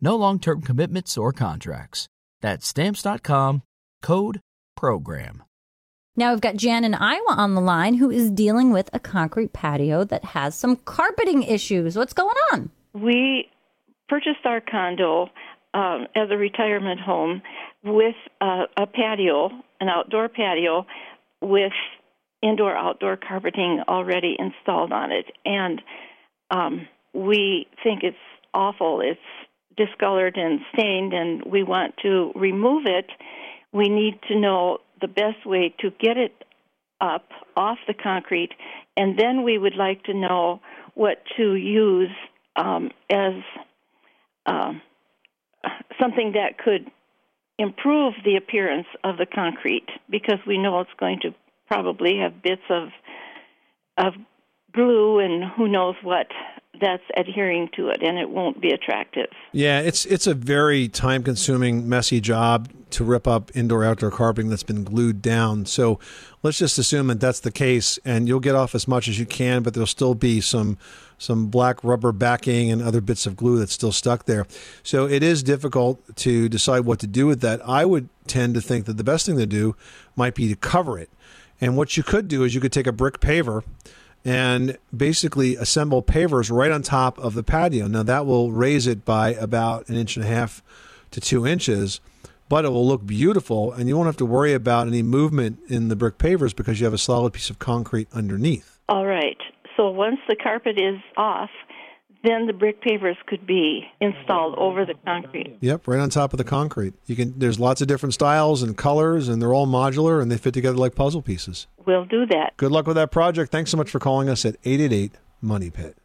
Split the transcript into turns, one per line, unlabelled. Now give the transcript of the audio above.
No long term commitments or contracts. That's Stamps.com, code PROGRAM.
Now we've got Jan in Iowa on the line who is dealing with a concrete patio that has some carpeting issues. What's going on?
We purchased our condo um, as a retirement home with uh, a patio, an outdoor patio, with indoor outdoor carpeting already installed on it. And um, we think it's awful. It's discolored and stained, and we want to remove it. We need to know the best way to get it up off the concrete, and then we would like to know what to use um, as uh, something that could improve the appearance of the concrete because we know it's going to probably have bits of of glue and who knows what that's adhering to it and it won't be attractive.
Yeah, it's it's a very time consuming, messy job to rip up indoor outdoor carpeting that's been glued down. So let's just assume that that's the case and you'll get off as much as you can, but there'll still be some some black rubber backing and other bits of glue that's still stuck there. So it is difficult to decide what to do with that. I would tend to think that the best thing to do might be to cover it. And what you could do is you could take a brick paver and basically assemble pavers right on top of the patio. Now that will raise it by about an inch and a half to two inches, but it will look beautiful, and you won't have to worry about any movement in the brick pavers because you have a solid piece of concrete underneath.
All right. So once the carpet is off, then the brick pavers could be installed over the concrete.
Yep, right on top of the concrete. You can. There's lots of different styles and colors, and they're all modular and they fit together like puzzle pieces.
We'll do that.
Good luck with that project. Thanks so much for calling us at 888 Money Pit.